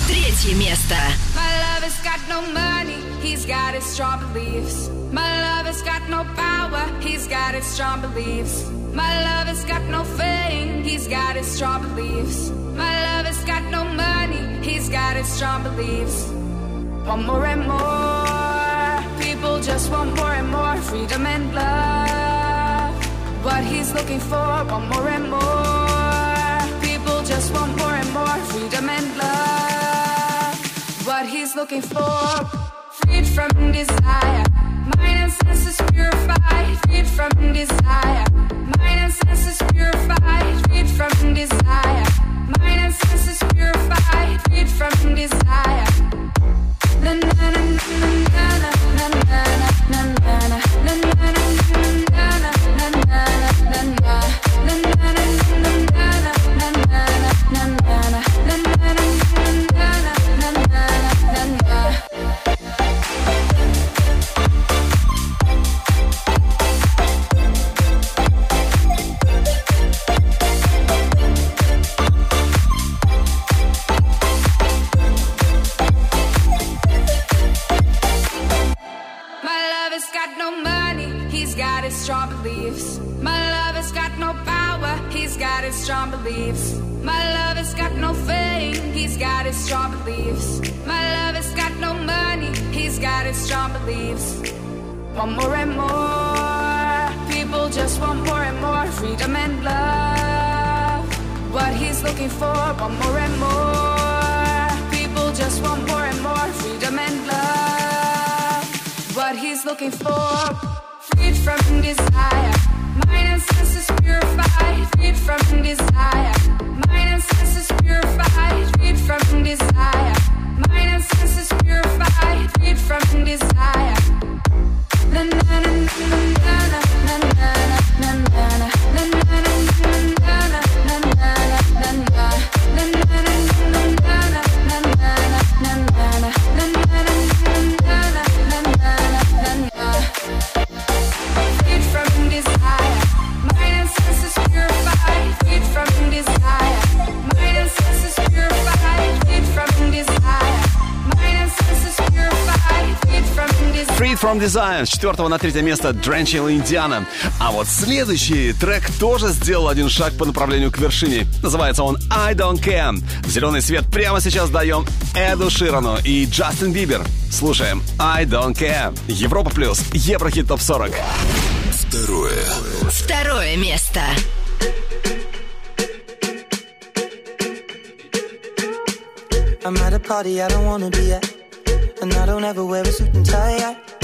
Третье место. My love has got no money, he's got his strong beliefs. My love has got no power, he's got his strong beliefs. My love has got no fame, he's got his strong beliefs. My love has got no money, he's got his strong beliefs. Want more and more, people just want more and more freedom and love. What he's looking for, want more and more. want more and more freedom and love. What he's looking for, freed from desire. Mind and senses purified, freed from desire. Mind and senses purified, freed from desire. Mind and senses purified, freed from desire. Na na na na na na na na na na na na na na na got his strong beliefs. My love has got no power, he's got his strong beliefs. My love has got no fame, he's got his strong beliefs. My love has got no money, he's got his strong beliefs. Want more and more, people just want more and more freedom and love. What he's looking for, want more and more, people just want more and more freedom and love. What he's looking for desire. Na na na na na na na na na from Desire с четвертого на третье место Drenchil Индиана. А вот следующий трек тоже сделал один шаг по направлению к вершине. Называется он I Don't Care. Зеленый свет прямо сейчас даем Эду Ширану и Джастин Бибер. Слушаем I Don't Care. Европа плюс. Еврохит топ 40. Второе. Второе место. I'm at a party I don't wanna be at. And I don't ever wear a suit and tie. I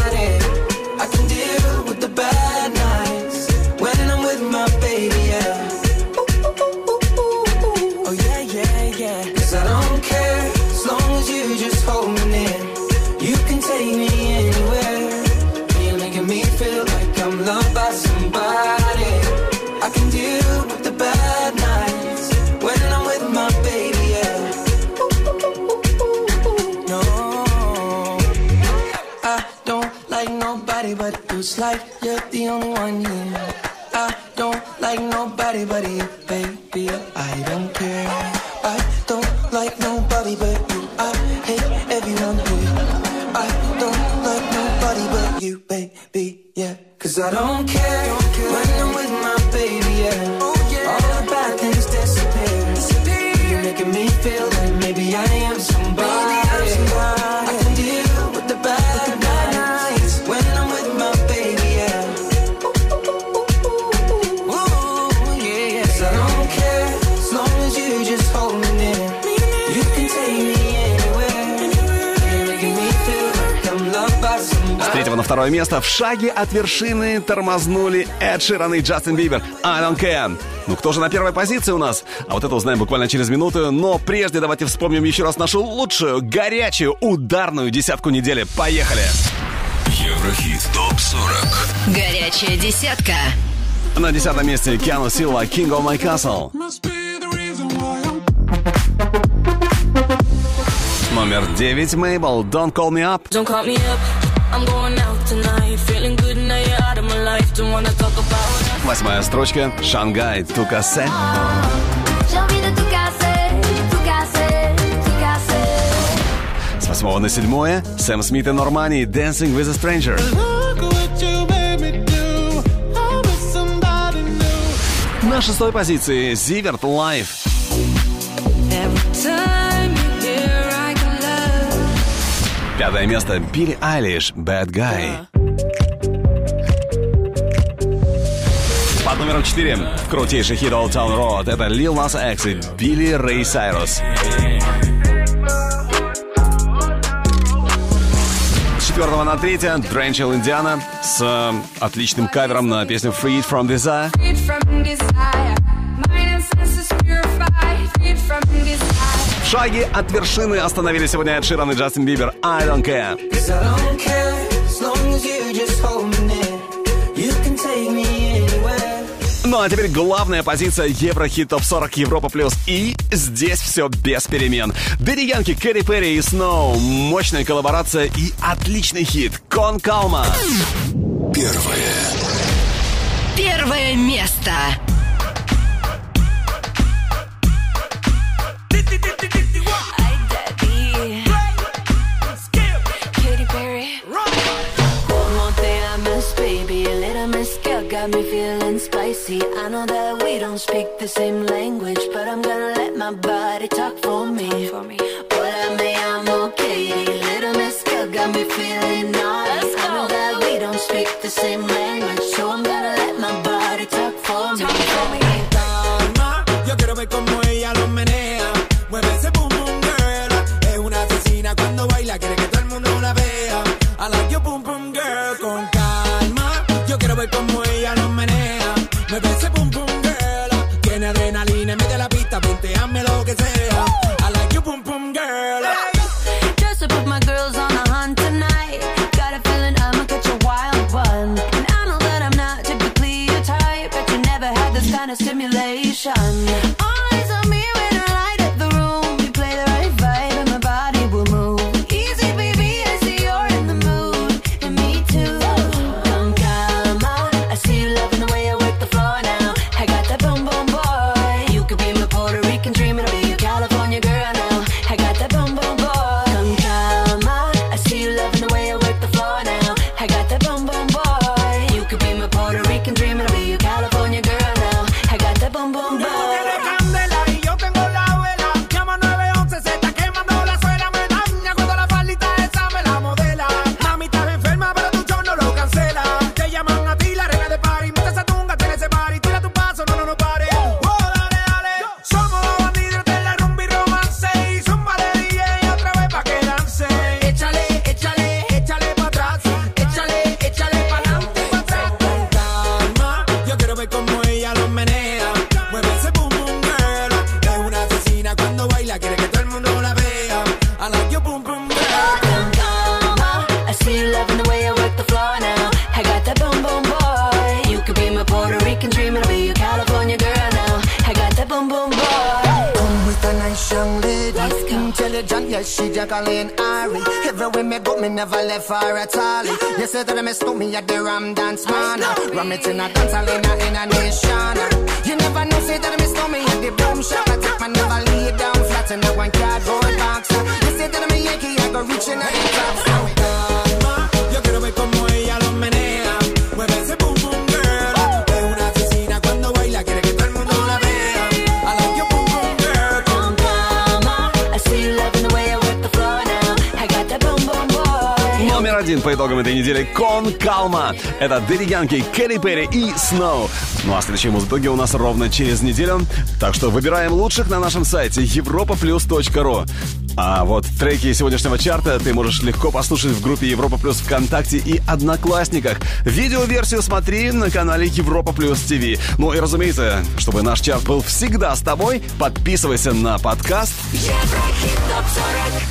Like you're the only one here. В шаге от вершины тормознули Эд Ширан и Джастин Бибер. I don't care. Ну кто же на первой позиции у нас? А вот это узнаем буквально через минуту. Но прежде давайте вспомним еще раз нашу лучшую, горячую, ударную десятку недели. Поехали! Еврохит ТОП-40 Горячая десятка На десятом месте Киану Силва King of My Castle Номер девять Мейбл Don't Call Me Up Don't Call Me Up Восьмая строчка. Шангай, Тукасе. С восьмого на седьмое Сэм Смит и Нормани «Dancing with a Stranger». На шестой позиции «Зиверт Лайф». Every time Пятое место. Билли Айлиш. Bad Guy. Под номером 4. Крутейший хит Old Town Road. Это Lil Nas X и Билли Рэй Сайрус. четвертого на третье Дранчел Индиана с э, отличным кавером на песню Freed from Desire. Freed from desire. В шаге от вершины остановились сегодня Эд Ширан и Джастин Бибер. I don't care. Ну а теперь главная позиция Еврохит Топ 40 Европа Плюс. И здесь все без перемен. Дэдди Янки, Кэрри Перри и Сноу. Мощная коллаборация и отличный хит. Кон Калма. Первое. Первое место. got me feeling spicy. I know that we don't speak the same language, but I'm gonna let my body talk for me. Talk for me. Это Дэдди Янки, Келли Перри и Сноу. Ну а следующие музыки у нас ровно через неделю. Так что выбираем лучших на нашем сайте europaplus.ru. А вот треки сегодняшнего чарта ты можешь легко послушать в группе Европа Плюс ВКонтакте и Одноклассниках. Видеоверсию смотри на канале Европа Плюс ТВ. Ну и разумеется, чтобы наш чарт был всегда с тобой, подписывайся на подкаст. Еврохит топ 40.